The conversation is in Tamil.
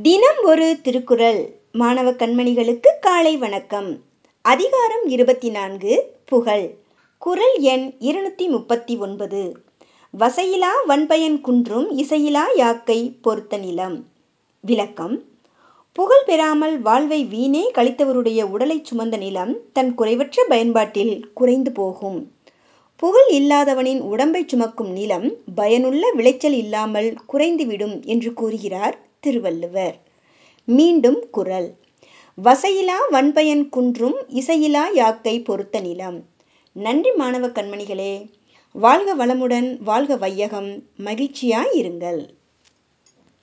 தினம் ஒரு திருக்குறள். மாணவ கண்மணிகளுக்கு காலை வணக்கம். அதிகாரம் இருபத்தி நான்கு புகழ். குறள் எண் இருநூற்றி முப்பத்தி ஒன்பது வசையிலா வன்பயன் குன்றும் இசையிலா யாக்கை பொறுத்த நிலம். விளக்கம். புகழ் பெறாமல் வாழ்வை வீணே கழித்தவருடைய உடலை சுமந்த நிலம் தன் குறைவற்ற பயன்பாட்டில் குறைந்து போகும். புகழ் இல்லாதவனின் உடம்பை சுமக்கும் நிலம் பயனுள்ள விளைச்சல் இல்லாமல் குறைந்துவிடும் என்று கூறுகிறார் திருவள்ளுவர். மீண்டும் குரல். வசையிலா வன்பயன் குன்றும் இசையிலா யாக்கை பொறுத்த நிலம். நன்றி மாணவ கண்மணிகளே. வாழ்க வளமுடன் வாழ்க வையகம். மகிழ்ச்சியாய் இருங்கள்.